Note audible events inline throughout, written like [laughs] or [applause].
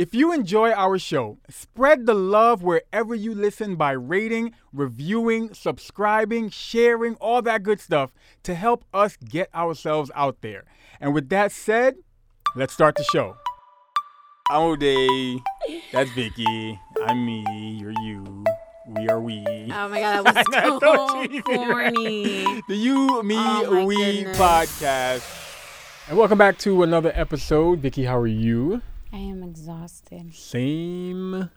If you enjoy our show, spread the love wherever you listen by rating, reviewing, subscribing, sharing, all that good stuff to help us get ourselves out there. And with that said, let's start the show. I'm O'Day. That's Vicky. I'm me. You're you. We are we. Oh my god, that was [laughs] so corny. The You, Me, Oh We goodness. podcast. And welcome back to another episode. Vicky, how are you? I am exhausted. Same,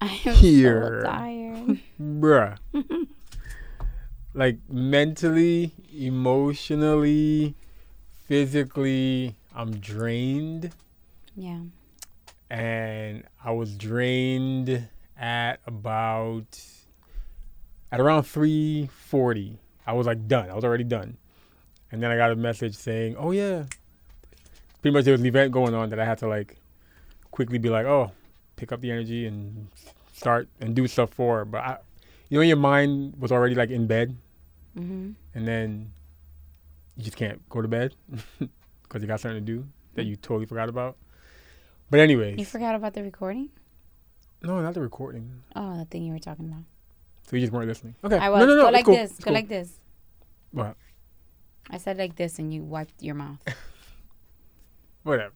I am Here. so tired. [laughs] bruh. like mentally, emotionally, physically, I'm drained. Yeah. and I was drained at about at around 3:40. I was like done. I was already done. And then I got a message saying, "Oh yeah." Pretty much there was an event going on that I had to like quickly be like, "Oh, pick up the energy and start and do stuff for." But I you know your mind was already like in bed hmm and then you just can't go to bed [laughs] because you got something to do that you totally forgot about. But anyways, You forgot about the recording? no, not the recording. Oh, the thing you were talking about. So you just weren't listening. Okay. I was. No, no, no. Go like cool. this. It's Go cool. like this. What? I said like this, and you wiped your mouth. [laughs] Whatever.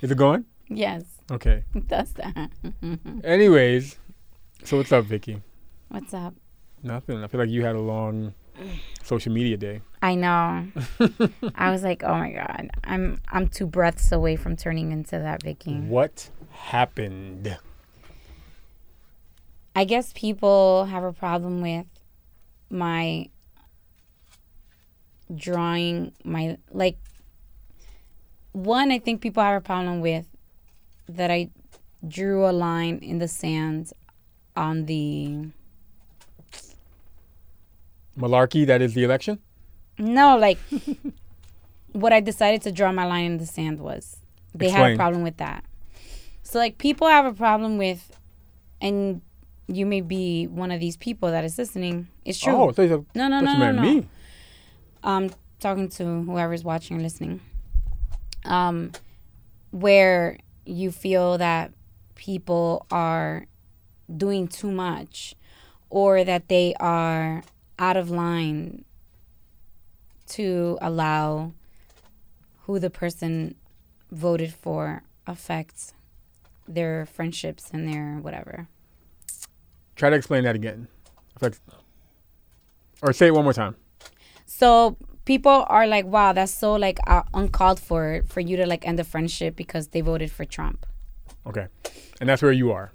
Is it going? yes, Okay. it does that. [laughs] Anyways, so what's up, Vicky? What's up? Nothing. I feel like you had a long social media day. I know. [laughs] I was like, oh my god, I'm I'm two breaths away from turning into that Vicky. What happened? I guess people have a problem with my drawing my like one I think people have a problem with that I drew a line in the sand on the Malarkey, that is the election? no like [laughs] what I decided to draw my line in the sand was they had a problem with that. So like people have a problem with and you may be one of these people that is listening. It's true. Oh, so No, no, no, no, no. me. Um, talking to whoever's watching or listening. Um, where you feel that people are doing too much, or that they are out of line to allow who the person voted for affects their friendships and their whatever. Try to explain that again. Or say it one more time. So people are like, "Wow, that's so like uh, uncalled for for you to like end a friendship because they voted for Trump." Okay. And that's where you are.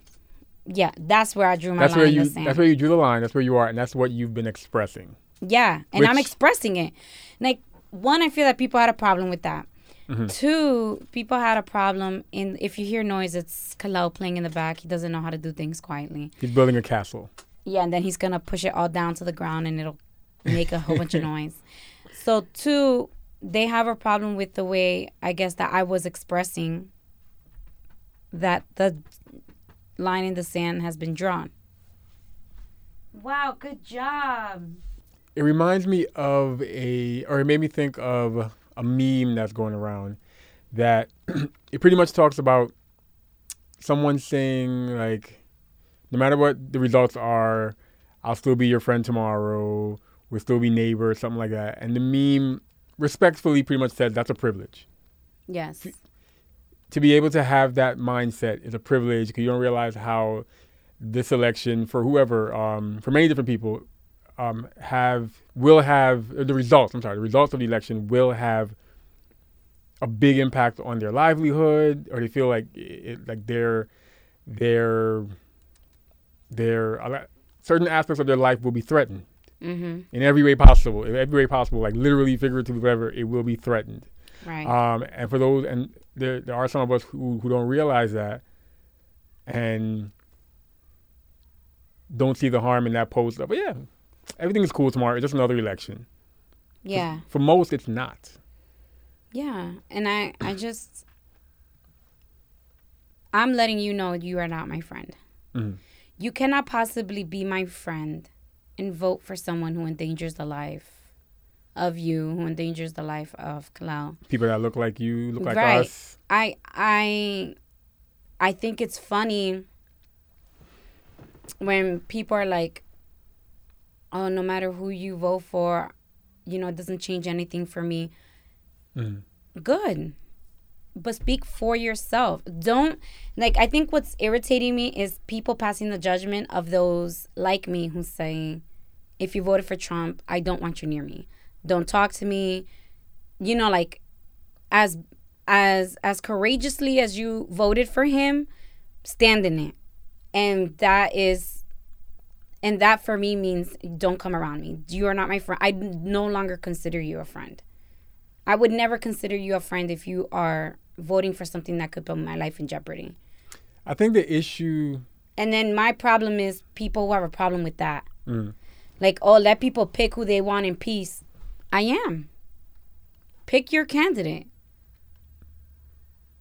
Yeah, that's where I drew my That's line where you that's where you drew the line. That's where you are and that's what you've been expressing. yeah, and I'm expressing it. Like one, I feel that people had a problem with that. Mm-hmm. Two, people had a problem in if you hear noise, it's Kalau playing in the back. He doesn't know how to do things quietly. He's building a castle. Yeah, and then he's gonna push it all down to the ground and it'll make a whole bunch of [laughs] noise. So two, they have a problem with the way I guess that I was expressing that the line in the sand has been drawn. Wow, good job. It reminds me of a, or it made me think of a meme that's going around that [clears throat] it pretty much talks about someone saying, like, no matter what the results are, I'll still be your friend tomorrow, we'll still be neighbors, something like that. And the meme respectfully pretty much says that's a privilege. Yes. To be able to have that mindset is a privilege because you don't realize how this election, for whoever, um, for many different people, um, have will have uh, the results. I'm sorry, the results of the election will have a big impact on their livelihood, or they feel like it, like their their their certain aspects of their life will be threatened Mm-hmm. in every way possible. In every way possible, like literally, figuratively, whatever, it will be threatened. Right. Um, and for those, and there, there are some of us who, who don't realize that and don't see the harm in that post. But yeah, everything is cool tomorrow. It's just another election. yeah. For most, it's not. Yeah. And I I just I'm letting you know you are not my friend. Mhm. You cannot possibly be my friend and vote for someone who endangers the life of you, who endangers the life of Kalal. People that look like you, look like Right. us. I I I think it's funny when people are like, "Oh, no matter who you vote for, you know, it doesn't change anything for me." Mhm. Good. But speak for yourself. Don't like I think what's irritating me is people passing the judgment of those like me who say, if you voted for Trump, I don't want you near me. Don't talk to me. You know, like as as as courageously as you voted for him, stand in it. And that is and that for me means don't come around me. You are not my friend. I no longer consider you a friend. I would never consider you a friend if you are voting for something that could put my life in jeopardy. I think the issue. And then my problem is people who have a problem with that. Mm. Like, oh, let people pick who they want in peace. I am. Pick your candidate.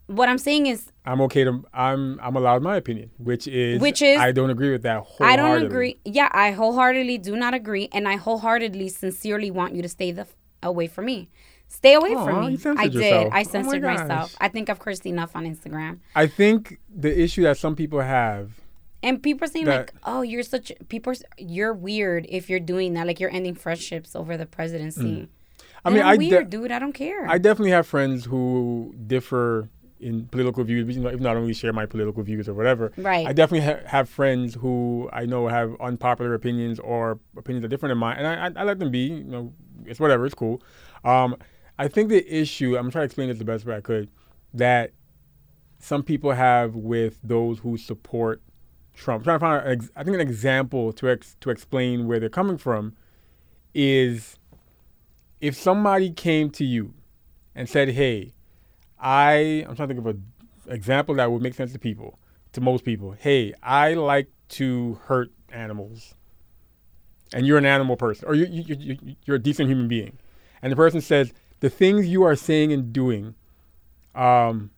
What I'm saying is, I'm okay to. I'm. I'm allowed my opinion, which is. Which is- I don't agree with that. Whole I don't agree. Yeah, I wholeheartedly do not agree, and I wholeheartedly, sincerely want you to stay the f- away from me. Stay away Aw, from you me. I did. yourself. Oh I my censored gosh. myself. I think I've cursed enough on Instagram. I think the issue that some people have. And people are saying That- like, "Oh, you're such people. Are, you're weird if you're doing that. Like you're ending friendships over the presidency." Mm. I mean, I'm I de- weird, dude. I don't care. I definitely have friends who differ in political views, even though even though I don't only share my political views or whatever. Right. I definitely ha- have friends who I know have unpopular opinions or opinions that are different than mine, and I, I, I let them be. You know, it's whatever. It's cool. Um, I think the issue. I'm trying to explain this the best way I could. That some people have with those who support Trump. trying to find, I think, an example to ex- to explain where they're coming from is if somebody came to you and said, "Hey, I," I'm trying to think of an example that would make sense to people, to most people. Hey, I like to hurt animals, and you're an animal person, or you, you, you- you're a decent human being, and the person says, "The things you are saying and doing, um,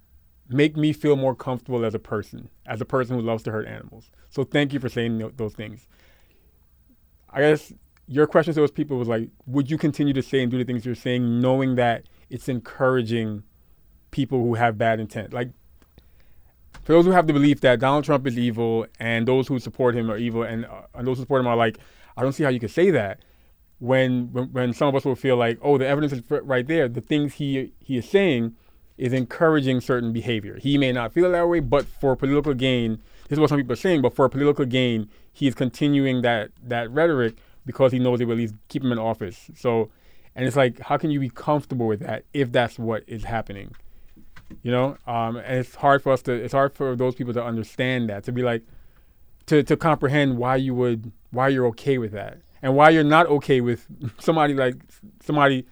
make me feel more comfortable as a person, as a person who loves to hurt animals. So thank you for saying tho- those things." I guess your question to those people was like, would you continue to say and do the things you're saying, knowing that it's encouraging people who have bad intent? Like, for those who have the belief that Donald Trump is evil and those who support him are evil, and, uh, and those who support him are like, I don't see how you could say that. When, when when some of us will feel like, oh, the evidence is right there. The things he he is saying is encouraging certain behavior. He may not feel that way, but for political gain, this is what some people are saying. But for political gain, he is continuing that that rhetoric because he knows it will at least keep him in office. So, and it's like, how can you be comfortable with that if that's what is happening? You know, um, and it's hard for us to. It's hard for those people to understand that to be like, to to comprehend why you would why you're okay with that and why you're not okay with [laughs] somebody like somebody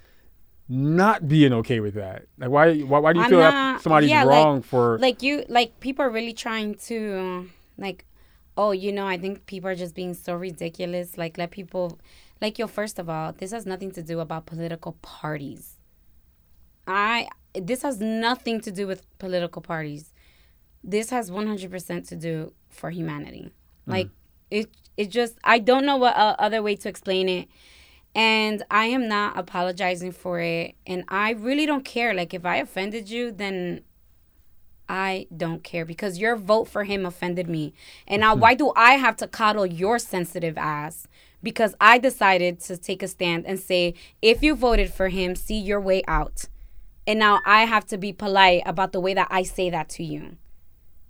not being okay with that. Like why why, why do you I'm feel that somebody's yeah, like- wrong for like you like people are really trying to like oh you know i think people are just being so ridiculous. Like let people like yo first of all this has nothing to do about political parties. I this has nothing to do with political parties. This has 100% to do for humanity. Like it it just i don't know what uh, other way to explain it and I am not apologizing for it. And I really don't care. Like, if I offended you, then I don't care because your vote for him offended me. And now, hmm. why do I have to coddle your sensitive ass? Because I decided to take a stand and say, if you voted for him, see your way out. And now I have to be polite about the way that I say that to you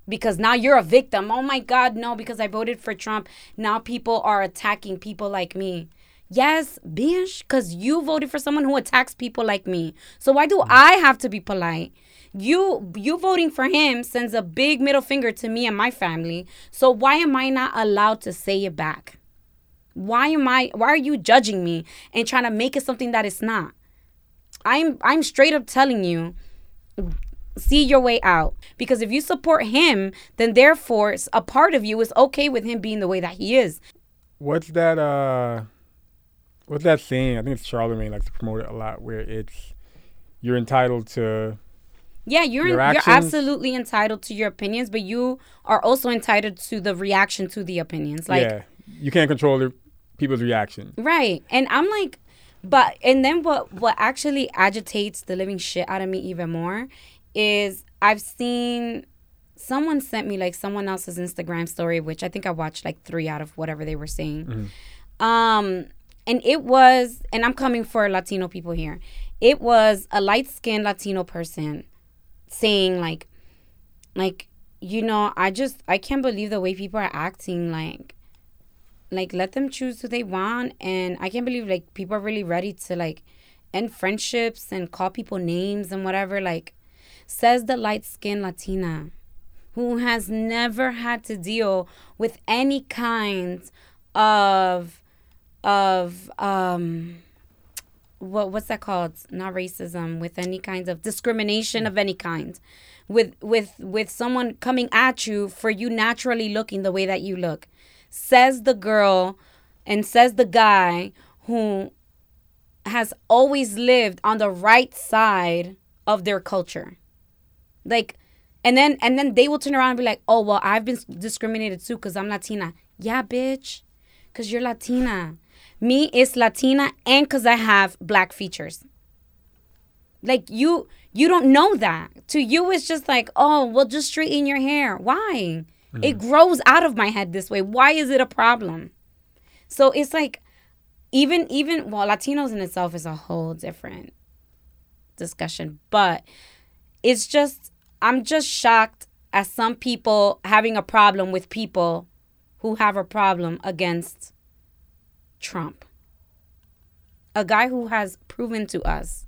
because now you're a victim. Oh my God, no, because I voted for Trump. Now people are attacking people like me. Yes, bitch, because you voted for someone who attacks people like me. So why do I have to be polite? You you voting for him sends a big middle finger to me and my family. So why am I not allowed to say it back? Why am I why are you judging me and trying to make it something that it's not? I'm I'm straight up telling you see your way out because if you support him then therefore a part of you is okay with him being the way that he is what's that uh what's that saying? I think it's Charlamagne likes to promote it a lot where it's you're entitled to yeah you're Your you're absolutely entitled to your opinions but you are also entitled to the reaction to the opinions like yeah. You can't control the people's reaction. Right. And I'm like, but and then what what actually agitates the living shit out of me even more is I've seen someone sent me like someone else's Instagram story, which I think I watched like three out of whatever they were saying. Mm-hmm. Um, and it was, and I'm coming for Latino people here. It was a light skinned Latino person saying like, like you know, I just I can't believe the way people are acting. Like, like let them choose who they want, and I can't believe like people are really ready to like end friendships and call people names and whatever. Like, says the light skinned Latina who has never had to deal with any kind of of um what what's that called? Not racism with any kinds of discrimination of any kind. With with with someone coming at you for you naturally looking the way that you look. Says the girl and says the guy who has always lived on the right side of their culture. Like and then and then they will turn around and be like oh well i've been discriminated too because i'm latina. Yeah bitch. Because you're latina me is latina and because i have black features. Like you you don't know that. To you it's just like oh well just straighten your hair. Why? Hmm. It grows out of my head this way. Why is it a problem? So it's like even even well latinos in itself is a whole different discussion but it's just i'm just shocked at some people having a problem with people who have a problem against trump a guy who has proven to us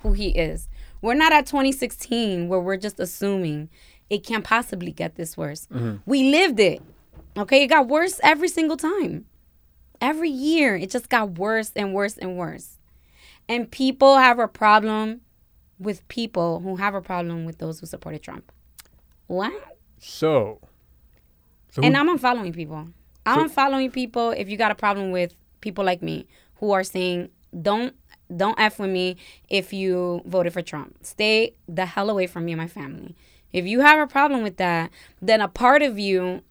who he is. We're not at 2016 where we're just assuming it can't possibly get this worse. Mm-hmm. We lived it. Okay, it got worse every single time. Every year, it just got worse and worse and worse. And people have a problem with people who have a problem with those who supported Trump. What? So, so And who- I'm unfollowing people. I'm following people if you got a problem with people like me who are saying don't don't f with me if you voted for Trump. Stay the hell away from me and my family. If you have a problem with that, then a part of you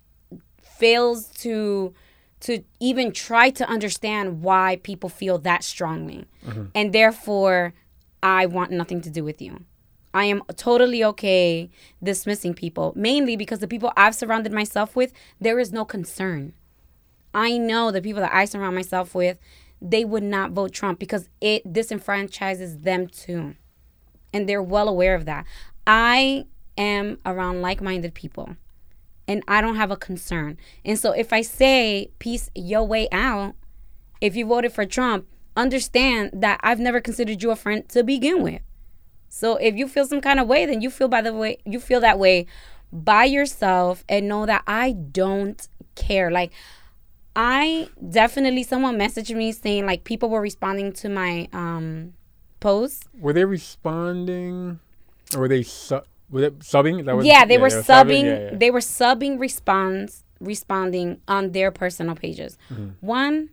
fails to to even try to understand why people feel that strongly. Mm-hmm. And therefore, I want nothing to do with you. I am totally okay dismissing people, mainly because the people I've surrounded myself with, there is no concern. I know the people that I surround myself with, they would not vote Trump because it disenfranchises them too. And they're well aware of that. I am around like minded people and I don't have a concern. And so if I say, peace your way out, if you voted for Trump, understand that I've never considered you a friend to begin with. So if you feel some kind of way, then you feel by the way you feel that way by yourself and know that I don't care. Like I definitely someone messaged me saying like people were responding to my um posts. were they responding, or were they su- were they subbing? That what- yeah, they were subbing. Yeah, yeah. They were subbing response responding on their personal pages. Mm-hmm. One,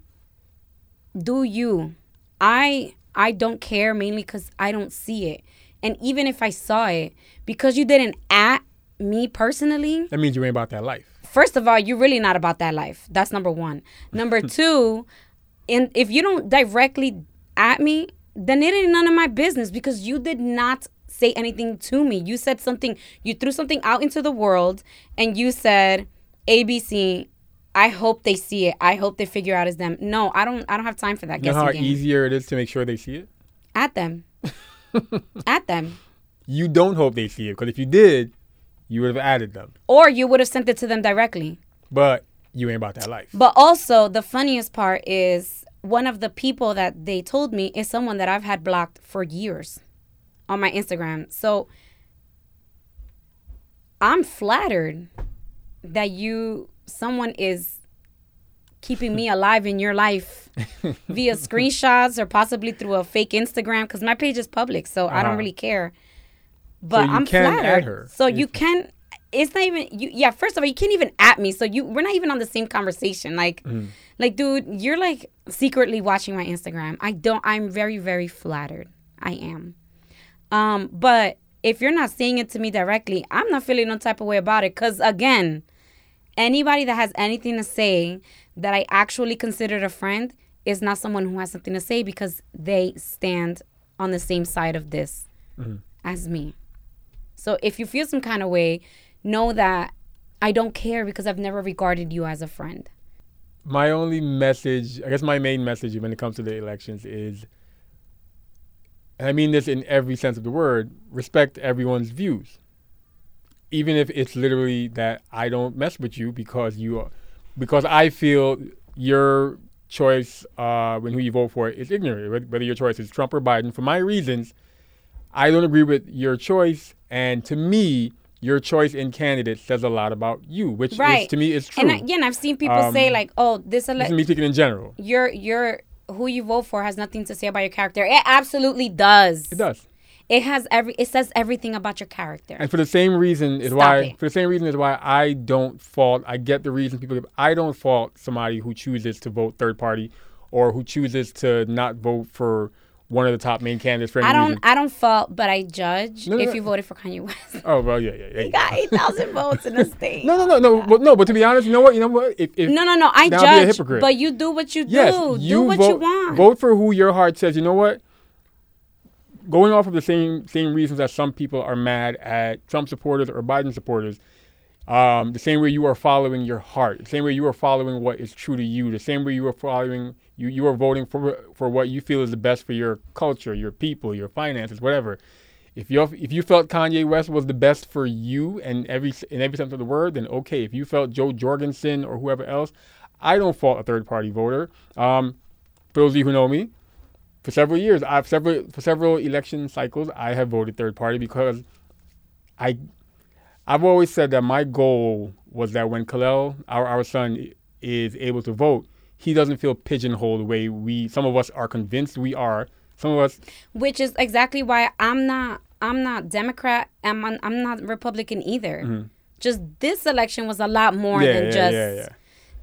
do you? I I don't care mainly because I don't see it, and even if I saw it, because you didn't at me personally, that means you ain't about that life. First of all, you're really not about that life. That's number one. Number [laughs] two, and if you don't directly at me, then it ain't none of my business because you did not say anything to me. You said something, you threw something out into the world, and you said, ABC, I hope they see it. I hope they figure out it's them. No, I don't I don't have time for that You know how game. easier it is to make sure they see it. At them. [laughs] at them. You don't hope they see it because if you did, you would have added them. Or you would have sent it to them directly. But you ain't about that life. But also, the funniest part is one of the people that they told me is someone that I've had blocked for years on my Instagram. So I'm flattered that you, someone is keeping me alive in your life [laughs] via screenshots or possibly through a fake Instagram because my page is public, so I don't Uh-huh. really care. But you I'm flattered. So you can. It's not even you. Yeah, first of all, you can't even at me. So you, we're not even on the same conversation. Like, Mm-hmm. like, dude, you're like secretly watching my Instagram. I don't. I'm very, very flattered. I am. Um, but if you're not saying it to me directly, I'm not feeling no type of way about it. Cause again, anybody that has anything to say that I actually considered a friend is not someone who has something to say because they stand on the same side of this as me. So if you feel some kind of way, know that I don't care because I've never regarded you as a friend. My only message, I guess my main message when it comes to the elections is, and I mean this in every sense of the word, respect everyone's views. Even if it's literally that I don't mess with you because you are, because I feel your choice uh, when who you vote for is ignorant, whether your choice is Trump or Biden. For my reasons, I don't agree with your choice, and to me, your choice in candidate says a lot about you, which Right. is to me is true. And again, I've seen people say Um, like, "Oh, this this elect is me speaking in general. your your who you vote for has nothing to say about your character." It absolutely does. It does. It has every. It says everything about your character. And for the same reason is Stop why it. for the same reason is why I don't fault I get the reason people give I don't fault somebody who chooses to vote third party or who chooses to not vote for one of the top main candidates for any I don't. reason. I don't fault, but I judge No, no, if no. you voted for Kanye West. Oh well yeah, yeah, yeah. he got eight thousand [laughs] votes in the state. No, no, no, no, but no. But to be honest, you know what? You know what? If, if No, no, no. I Now be a judge, hypocrite. but you do what you yes, do. you do what vote, you want. Vote for who your heart says. You know what? Going off of the same same reasons that some people are mad at Trump supporters or Biden supporters, um, the same way you are following your heart, the same way you are following what is true to you, the same way you are following you you are voting for for what you feel is the best for your culture, your people, your finances, whatever. If you if you felt Kanye West was the best for you and every in every sense of the word, then okay. If you felt Jo Jorgensen or whoever else, I don't fault a third party voter. Um, for those of you who know me, for several years, I've several for several election cycles, I have voted third party because I I've always said that my goal was that when Kalel, our our son, is able to vote, he doesn't feel pigeonholed the way we some of us are convinced we are. Some of us, which is exactly why I'm not I'm not Democrat and I'm, I'm not Republican either. Just this election was a lot more Mm-hmm. yeah, than yeah, just yeah, yeah.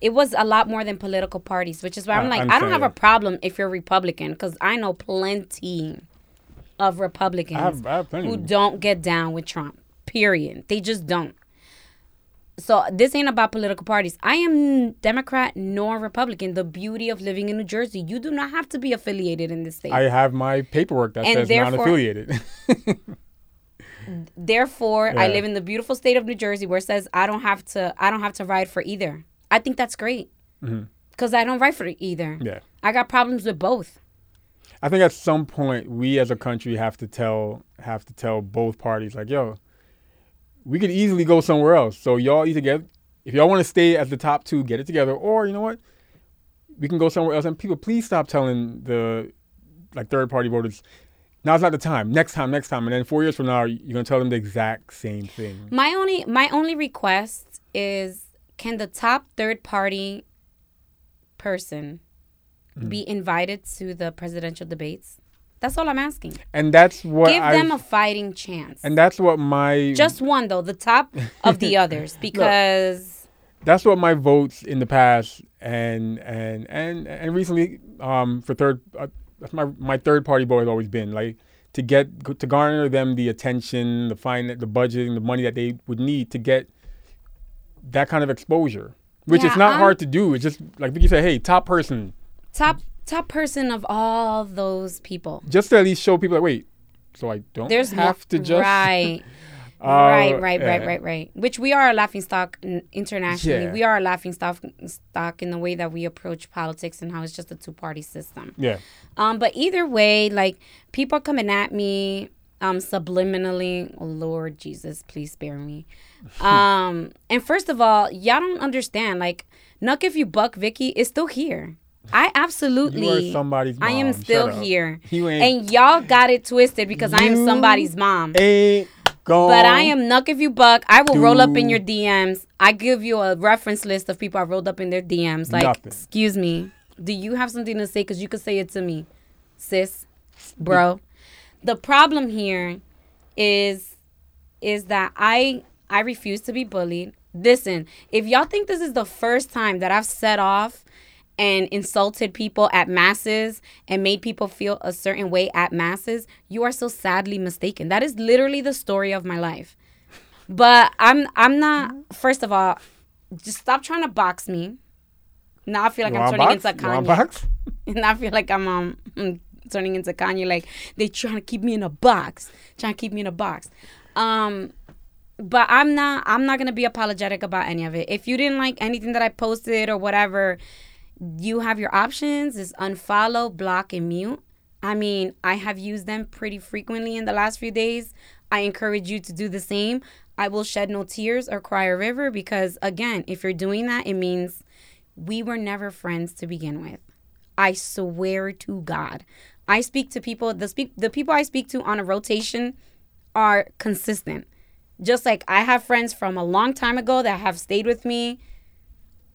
it was a lot more than political parties, which is why I'm like I'm I don't have a problem if you're Republican because I know plenty of Republicans I have, I have plenty. who don't get down with Trump. Period. They just don't. So this ain't about political parties. I am Democrat nor Republican. The beauty of living in New Jersey, you do not have to be affiliated in this state. I have my paperwork that And says non-affiliated. [laughs] Therefore, I live in the beautiful state of New Jersey where it says I don't have to I don't have to ride for either. I think that's great. Cuz I don't ride for either. Mm-hmm. yeah. I got problems with both. I think at some point we as a country have to tell have to tell both parties like, yo, we could easily go somewhere else. So y'all either get if y'all want to stay as the top two, get it together, or you know what, we can go somewhere else. And people, please stop telling the like third party voters, now's not the time. Next time, next time, and then four years from now, you're gonna tell them the exact same thing. My only my only request is can the top third party person Mm. be invited to the presidential debates? That's all I'm asking. And that's what Give I them a fighting chance. and that's what my Just one though, the top of the [laughs] others because that's what my votes in the past and and and and recently um for third uh, that's my my third party vote has always been like to get to garner them the attention the fine the budget and the money that they would need to get that kind of exposure which Yeah, is not I'm- hard to do it's just like Vicky said hey top person top top person of all those people. just to at least show people like wait so I don't There's have more, to just right, Uh, [laughs] right, right, right, yeah. right, right. Which we are a laughing stock internationally. Yeah. We are a laughing stock stock in the way that we approach politics and how it's just a two party system. yeah Um, but either way, like people are coming at me um subliminally. Oh Lord Jesus, please spare me. [laughs] Um, and first of all, y'all don't understand. Like, Nuck if you buck Vicky is still here. I absolutely somebody's mom. I am still here. you ain't And y'all got it twisted because I am somebody's mom. ain't going But I am Nuck if you buck. I will roll up in your DMs. I give you a reference list of people I rolled up in their DMs. Like, Nothing. excuse me, do you have something to say? Because you could say it to me, sis, bro. The problem here is is that I I refuse to be bullied. Listen, if y'all think this is the first time that I've set off and insulted people at masses and made people feel a certain way at masses, you are so sadly mistaken. That is literally the story of my life. But I'm I'm not first of all, just stop trying to box me. Now I feel like You I'm turning box? into Kanye. box? [laughs] And I feel like I'm um turning into Kanye. Like they trying to keep me in a box, trying to keep me in a box. Um, but I'm not. I'm not gonna be apologetic about any of it. If you didn't like anything that I posted or whatever, you have your options: is unfollow, block, and mute. I mean, I have used them pretty frequently in the last few days. I encourage you to do the same. I will shed no tears or cry a river because, again, if you're doing that, it means we were never friends to begin with. I swear to God. I speak to people, the speak the people I speak to on a rotation are consistent. Just like I have friends from a long time ago that have stayed with me.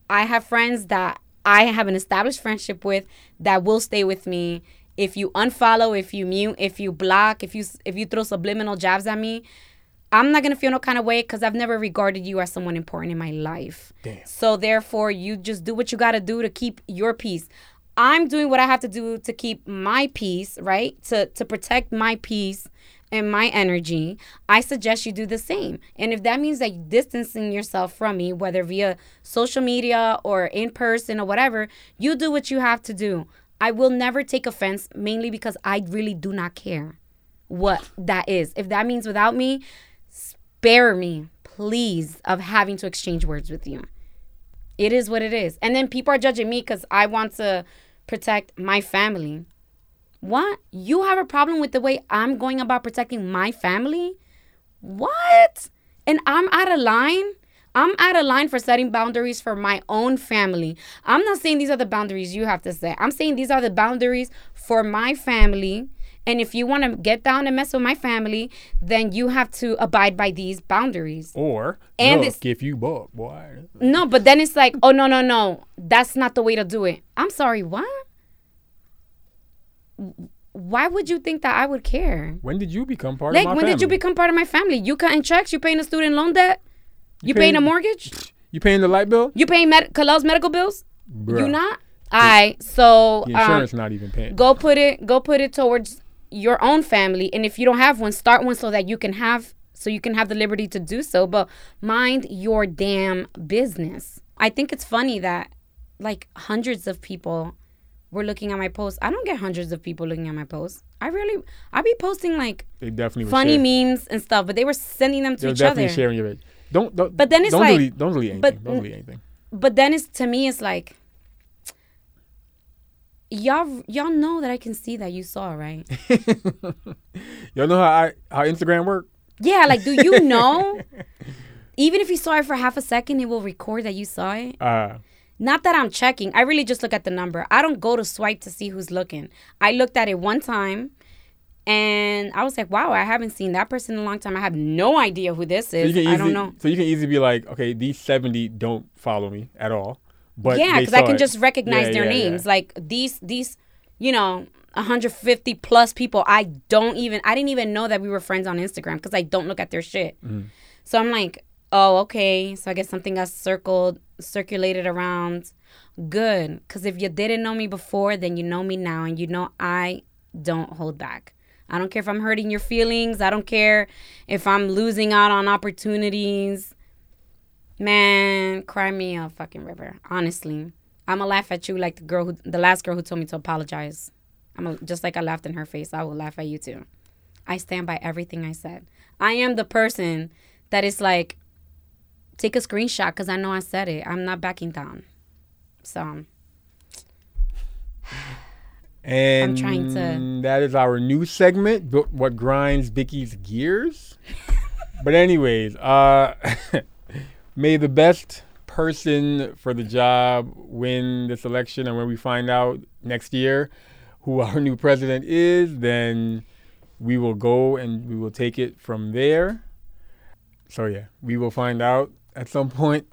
I have friends that I have an established friendship with that will stay with me. If you unfollow, if you mute, if you block, if you if you throw subliminal jabs at me, I'm not gonna feel no kind of way because I've never regarded you as someone important in my life. Damn. So therefore, you just do what you gotta do to keep your peace. I'm doing what I have to do to keep my peace, right? To to protect my peace and my energy. I suggest you do the same. And if that means that distancing yourself from me, whether via social media or in person or whatever, you do what you have to do. I will never take offense, mainly because I really do not care what that is. If that means without me, spare me, please, of having to exchange words with you. It is what it is. And then people are judging me because I want to protect my family. What? You have a problem with the way I'm going about protecting my family? What? And I'm out of line? I'm out of line for setting boundaries for my own family. I'm not saying these are the boundaries you have to set. I'm saying these are the boundaries for my family and if you want to get down and mess with my family, then you have to abide by these boundaries. Or and look, if you buck, boy. No, but then it's like, oh no, no, no, that's not the way to do it. I'm sorry, what? Why would you think that I would care? When did you become part like, of my family? when family? did you become part of my family? You cutting checks? You paying a student loan debt? You, you paying, paying, a mortgage? You paying the light bill? You paying med- Kalal's medical bills? Bruh. You not? All right, so the insurance um, not even paying. Go put it. Go put it towards your own family and if you don't have one start one so that you can have so you can have the liberty to do so but mind your damn business i think it's funny that like hundreds of people were looking at my posts i don't get hundreds of people looking at my posts i really i be posting like they definitely funny memes and stuff but they were sending them to each other. They're each definitely other sharing it don't, don't but then it's don't like delete, don't delete anything but, don't delete anything but then it's to me it's like y'all y'all know that I can see that you saw, right? [laughs] y'all know how I how Instagram work? Yeah, like do you [laughs] know? Even if you saw it for half a second, it will record that you saw it. Uh not that I'm checking. I really just look at the number. I don't go to swipe to see who's looking. I looked at it one time and I was like, wow, I haven't seen that person in a long time. I have no idea who this is. So easily, I don't know. So you can easily be like, okay, these 70 don't follow me at all. But yeah, because I can it. just recognize yeah, their yeah, names. Yeah. Like these, these, you know, 150 plus people. I don't even. I didn't even know that we were friends on Instagram because I don't look at their shit. Mm. So I'm like, oh, okay. So I guess something got circled, circulated around. Good, because if you didn't know me before, then you know me now, and you know I don't hold back. I don't care if I'm hurting your feelings. I don't care if I'm losing out on opportunities. Man, cry me a fucking river. Honestly, I'ma laugh at you like the girl who, the last girl who told me to apologize. I'm a, just like I laughed in her face. I will laugh at you too. I stand by everything I said. I am the person that is like, take a screenshot because I know I said it. I'm not backing down. So. And I'm trying to. That is our new segment, what grinds Vicky's gears. [laughs] but anyways, uh, [laughs] may the best person for the job win this election. And when we find out next year who [laughs] our new president is, then we will go and we will take it from there. So, yeah, we will find out at some point.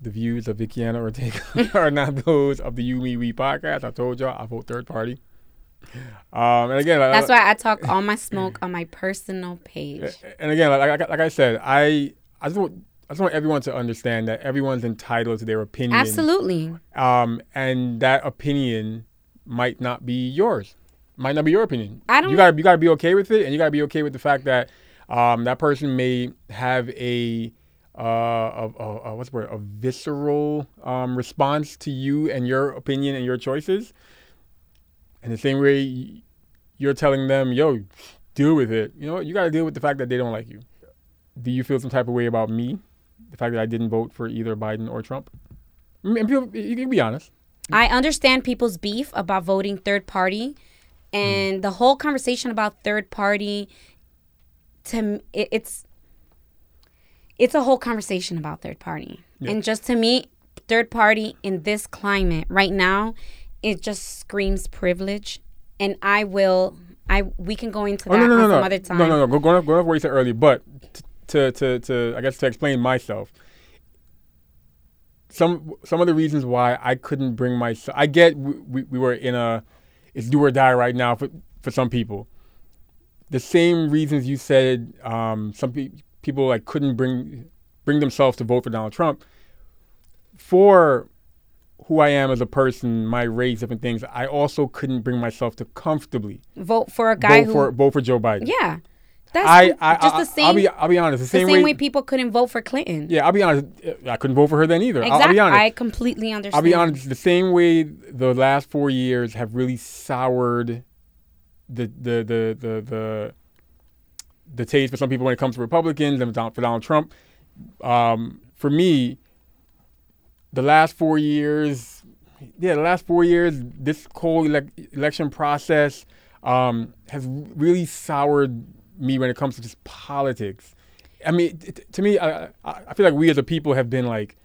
The views of Vickiana Ortega [laughs] are not those of the You Me We podcast. I told y'all I vote third party. Um, and again, that's why I talk all my smoke [laughs] on my personal page. And again, like, like, like I said, I I just want I just want everyone to understand that everyone's entitled to their opinion. Absolutely. Um, and that opinion might not be yours. Might not be your opinion. I don't. You gotta you gotta be okay with it, and you gotta be okay with the fact that um, that person may have a uh, a, a, a what's the word a visceral um, response to you and your opinion and your choices. And the same way you're telling them, "Yo, deal with it." You know, you got to deal with the fact that they don't like you. do you feel some type of way about me, the fact that I didn't vote for either Biden or Trump? Mean, people, you can be honest. I understand people's beef about voting third party, and Mm. the whole conversation about third party. To it, it's it's a whole conversation about third party, and just to me, third party in this climate right now, it just screams privilege, and I will. I we can go into that Oh no no no some other time. no no no. Go, going off, going off what you said earlier, but t- to to to I guess to explain myself. Some some of the reasons why I couldn't bring myself. I get we, we, we were in a it's do or die right now for for some people. The same reasons you said um, some pe- people like couldn't bring bring themselves to vote for Donald Trump. For who I am as a person, my race, different things, I also couldn't bring myself to comfortably Vote for a guy vote who. for vote for Joe Biden. yeah, that's I, I, just the same. I'll be, I'll be honest. The the same, same, way, way, people couldn't vote for Clinton. Yeah, I'll be honest. I couldn't vote for her then either. I'll, I'll exactly. be honest. I completely understand. I'll be honest. The same way the last four years have really soured the the the the the, the taste for some people when it comes to Republicans and for Donald Trump. Um, for me, the last four years, yeah, the last four years, this whole elec election process um, has really soured me when it comes to just politics. I mean, t- to me, I I feel like we as a people have been like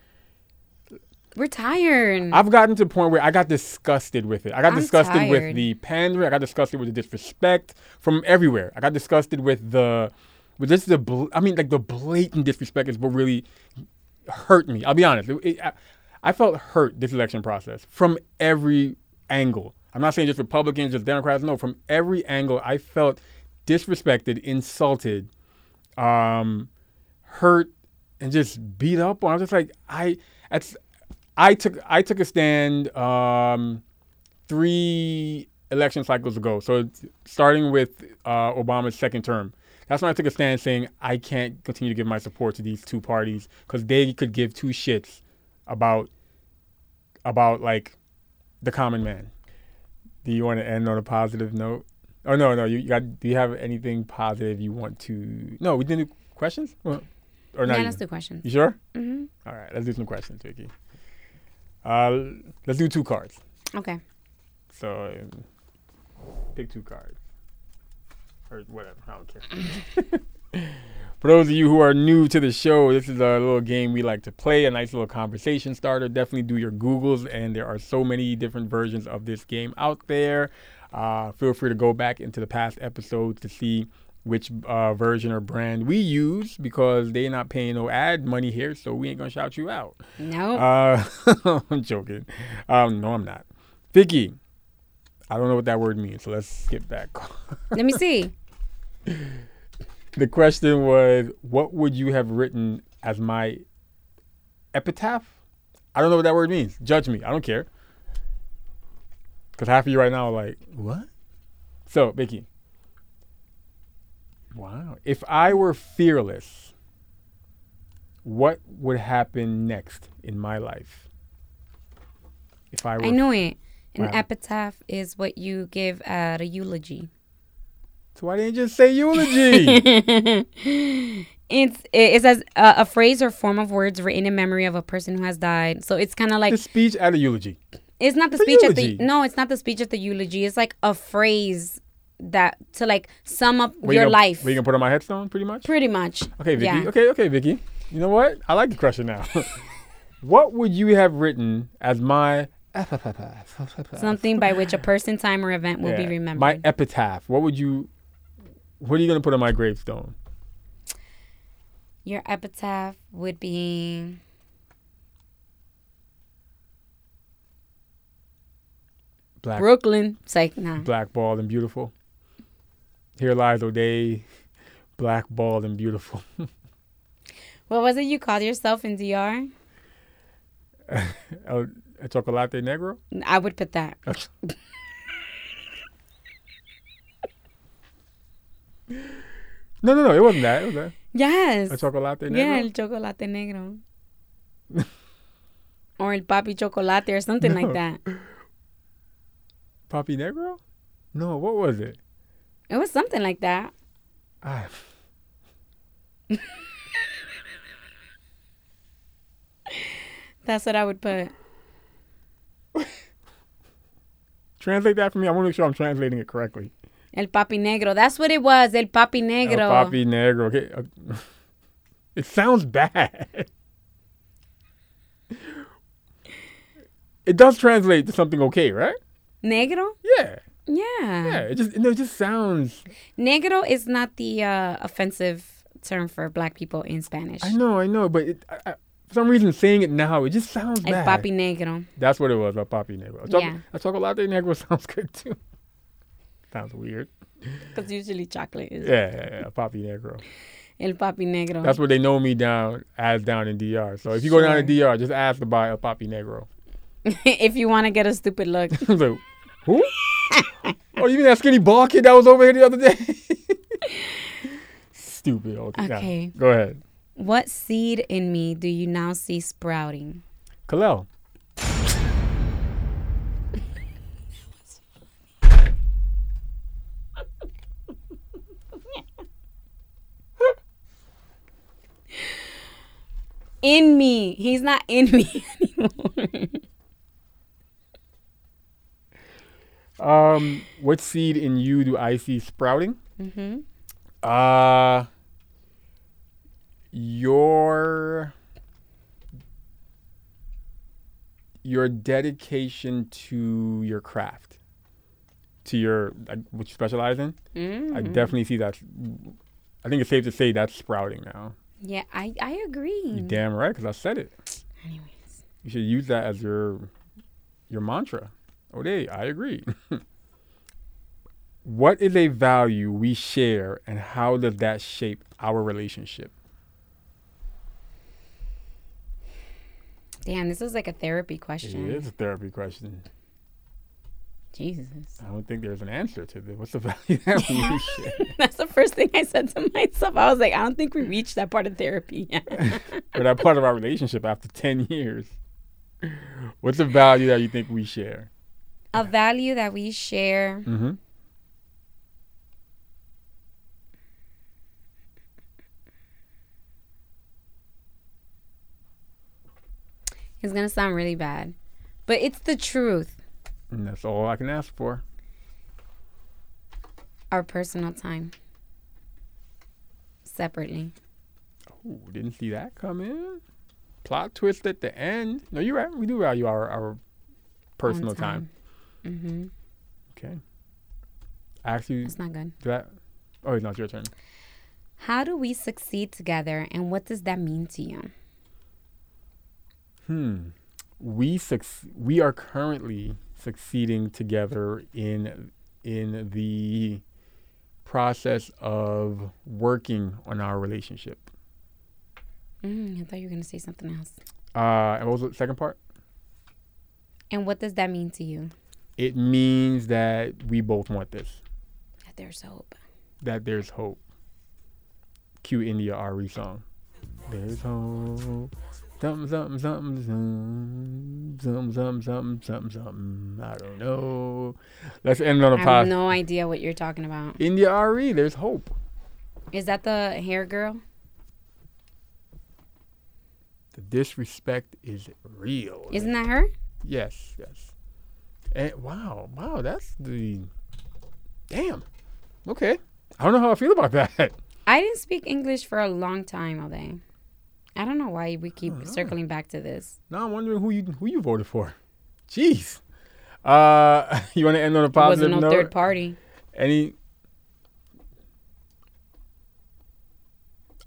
We're tired. I've gotten to the point where I got disgusted with it. I got I'm disgusted with the pandering. I got disgusted with the disrespect from everywhere. I got disgusted with the, with just the, bl- I mean, like the blatant disrespect is what really hurt me. I'll be honest. It- it- I, I felt hurt this election process from every angle. I'm not saying just Republicans, just Democrats. No, from every angle, I felt disrespected, insulted, um, hurt, and just beat up on. I was just like, I, I took, I took a stand um, three election cycles ago. So starting with uh, Obama's second term. That's when I took a stand saying I can't continue to give my support to these two parties because they could give two shits about about like the common man. Do you want to end on a positive note? Oh no, no. You, got. Do you have anything positive you want to? No, we didn't do questions. Well, or not? yeah, let's do questions. You sure? hmm All right, let's do some questions, Vicky. Uh, let's do two cards. Okay. So, um, pick two cards. Or whatever, I don't care. [laughs] For those of you who are new to the show, this is a little game we like to play, a nice little conversation starter. Definitely do your Googles, and there are so many different versions of this game out there. Uh, feel free to go back into the past episodes to see which uh, version or brand we use because they're not paying no ad money here, so we ain't gonna shout you out. No. Uh, [laughs] I'm joking. Um, no, I'm not. Vicky, I don't know what that word means, so let's skip back. [laughs] Let me see. the question was, what would you have written as my epitaph? I don't know what that word means. Judge me. I don't care. Because half of you right now are like, what? So, Vicky. Wow. If I were fearless, what would happen next in my life? If I were I knew it. An Wow. epitaph is what you give at a eulogy. So why didn't you just say eulogy? [laughs] It's it's as a, a phrase or form of words written in memory of a person who has died. So it's kind of like the speech at a eulogy. it's not the speech at the no, it's not the speech at the eulogy. It's like a phrase that to like sum up Where you your gonna- life. Where you gonna put on my headstone, pretty much. Pretty much. Okay, Vicky. Yeah. Okay, okay, Vicky. You know what? I like the crusher now. [laughs] what would you have written as my Something by which a person, time, or event will be remembered. My epitaph. What would you? What are you gonna put on my gravestone? Your epitaph would be Black, Brooklyn. It's like nah. blackballed and beautiful. Here lies O'Day, blackballed and beautiful. [laughs] What was it you called yourself in DR? [laughs] El chocolate negro. I would put that. [laughs] No, no, no. It wasn't that. It was that. Yes. El chocolate negro. Yeah, el chocolate negro. or el papi chocolate or something No. like that. Papi negro. No, what was it? It was something like that. I... That's what I would put. Translate that for me. I want to make sure I'm translating it correctly. El papi negro. That's what it was. El papi negro. El papi negro. Okay. Uh, [laughs] it sounds bad. It does translate to something okay, right? Negro? Yeah. Yeah. Yeah. It just no, it just sounds. Negro is not the uh, offensive term for black people in Spanish. I know, I know, but it, I, I, for some reason, saying it now, it just sounds El bad. papi negro. That's what it was. El papi negro. El choco- Yeah. El chocolate negro [laughs] sounds good too. sounds weird. Because usually chocolate is Yeah, yeah, yeah. Papi negro. el papi negro. That's what they know me down as down in DR. So if you go down to DR, just ask to buy El papi negro. [laughs] if you want to get a stupid look. I [laughs] like, who? [laughs] oh, you mean that skinny ball kid that was over here the other day? [laughs] Stupid. Okay. Okay. Go ahead. what seed in me do you now see sprouting? Kalel. In me. He's not in me [laughs] anymore. Um, what seed in you do I see sprouting? hmm Uh, your your dedication to your craft, to your like, what you specialize in. I Mm. definitely see that. I think it's safe to say that's sprouting now. Yeah, I, I agree. You damn right, because I said it. Anyways. You should use that as your your mantra. Oh, they, I agree. [laughs] what is a value we share, and how does that shape our relationship? Damn, this is like a therapy question. It is a therapy question. Jesus. I don't think there's an answer to this. What's the [laughs] value that we [laughs] share? That's the first thing I said to myself. I was like, I don't think we reached that part of therapy yet. or that part of our relationship after 10 years? What's the value that you think we share? A value that we share. Mm-hmm. It's gonna sound really bad, but it's the truth. And that's all I can ask for. Our personal time, separately. Ooh, didn't see that coming. Plot twist at the end. No, you're right. We do value our, our personal time. Mm-hmm. Okay. Actually, That's not good. that. Oh, it's not your turn. How do we succeed together, and what does that mean to you? Hmm. We suc- We are currently succeeding together in in the process of working on our relationship. Mm, I thought you were gonna say something else. Uh, and what was the second part? And what does that mean to you? It means that we both want this. That there's hope. That there's hope. Cue India RE song. There's hope. Something, something, something, something, something, something, something, something, something. I don't know. Let's end on a I have no idea what you're talking about. India RE, there's hope. Is that the hair girl? The disrespect is real. Isn't that her? Yes, yes. And wow, wow, that's the damn. Okay. I don't know how I feel about that. [laughs] I didn't speak English for a long time, all day. I don't know why we keep Oh, circling back to this. Now I'm wondering who you who you voted for. Jeez. Uh, [laughs] you want to end on a positive wasn't no note? third party. Any?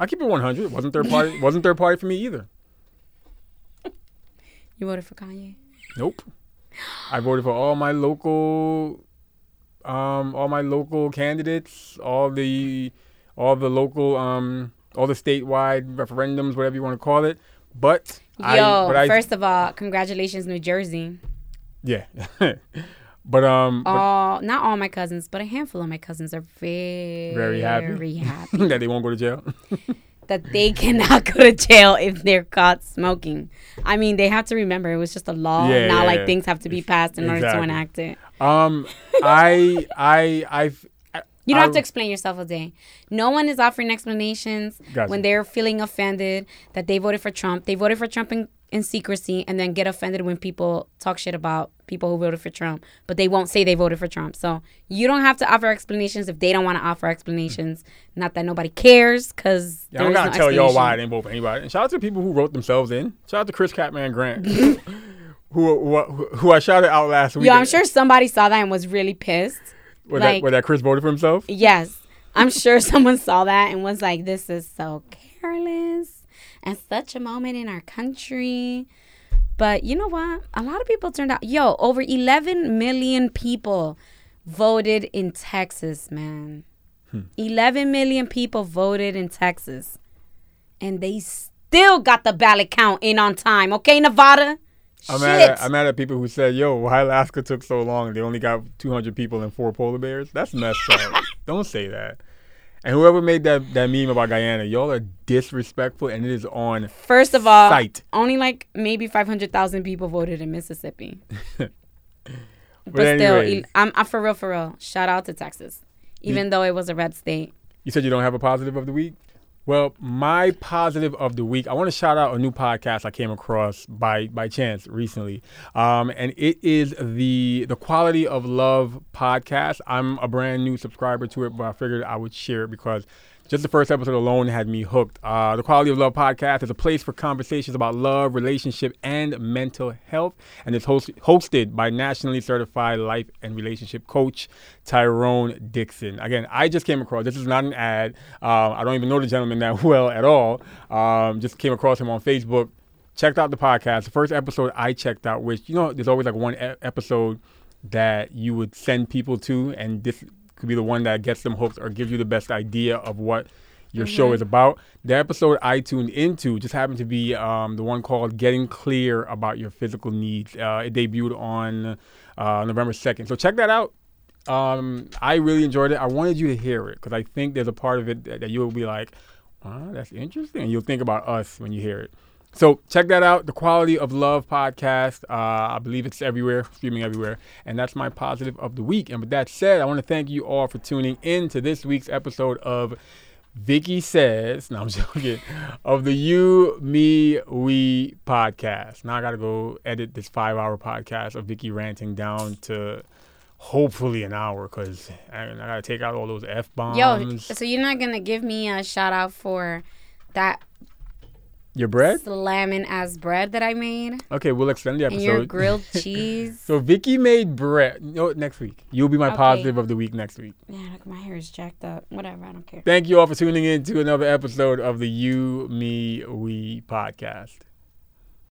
I keep it 100. It wasn't third party. [laughs] wasn't third party for me either. You voted for Kanye? Nope. I voted for all my local, um, all my local candidates, all the, all the local, um, all the statewide referendums, whatever you want to call it. But Yo, I, but I, first of all, congratulations, New Jersey. yeah. [laughs] but um, but All not all my cousins, but a handful of my cousins are very Very happy? very happy [laughs] that they won't go to jail. [laughs] that they [laughs] cannot go to jail if they're caught smoking. I mean, they have to remember it was just a law, Yeah, not yeah, like yeah. things have to be passed in order to enact it. Um, I, I, I've. [laughs] You don't have to explain yourself a day. No one is offering explanations Gotcha. when they're feeling offended that they voted for Trump. They voted for Trump in, in secrecy and then get offended when people talk shit about people who voted for Trump, but they won't say they voted for Trump. So you don't have to offer explanations if they don't want to offer explanations. Not that nobody cares, because Yeah, I don't gotta tell y'all why I didn't vote for anybody. And shout out to people who wrote themselves in. Shout out to Chris Catman Grant, [laughs] who, who who I shouted out last week. Yo, I'm sure somebody saw that and was really pissed. where, like- that, where that Chris voted for himself. Yes, I'm sure [laughs] someone saw that and was like, "This is so careless and such a moment in our country." But you know what? A lot of people turned out. Yo, over 11 million people voted in Texas, man. Hmm. 11 million people voted in Texas, and they still got the ballot count in on time. Okay, Nevada. I'm Shit. mad, at, I'm mad at people who said, "Yo, why Alaska took so long? They only got 200 people and four polar bears." That's messed up. [laughs] Don't say that. And whoever made that that meme about Guyana, y'all are disrespectful, and it is on First of all, Sight. only like maybe 500,000 people voted in Mississippi. [laughs] but But still, anyways. I'm, I'm for real, for real. Shout out to Texas, even though it was a red state. You said you don't have a positive of the week? Well, my positive of the week, I want to shout out a new podcast I came across by by chance recently. Um, and it is the the Quality of Love podcast. I'm a brand new subscriber to it, but I figured I would share it because just the first episode alone had me hooked. Uh, the Quality of Love podcast is a place for conversations about love, relationship, and mental health, and it's host- hosted by nationally certified life and relationship coach Tyrone Dixon. Again, I just came across this is not an ad. Um, I don't even know the gentleman that [laughs] well at all. Um, just came across him on Facebook. Checked out the podcast. The first episode I checked out, which you know, there's always like one e- episode that you would send people to, and this could be the one that gets them hooked or gives you the best idea of what your show is about. The episode I tuned into just happened to be um, the one called "Getting Clear About Your Physical Needs." Uh, it debuted on uh, November second, so check that out. Um, I really enjoyed it. I wanted you to hear it because I think there's a part of it that, that you'll be like, "Wow, that's interesting," and you'll think about us when you hear it. So check that out, the Quality of Love podcast. Uh, I believe it's everywhere, streaming everywhere, and that's my positive of the week. And with that said, I want to thank you all for tuning in to this week's episode of Vicky Says. No, I'm [laughs] joking. Of the You, Me, We podcast. Now I got to go edit this five-hour podcast of Vicky ranting down to hopefully an hour because I, I got to take out all those f bombs. Yo, so you're not gonna give me a shout out for that Your bread? slamming ass bread that I made Okay, we'll extend the and episode. your grilled [laughs] cheese? So Vicky made bread. What? Next week. You'll be my Okay. positive of the week next week. Yeah, look, my hair is jacked up. Whatever, I don't care. Thank you all for tuning in to another episode of the You, Me, We podcast.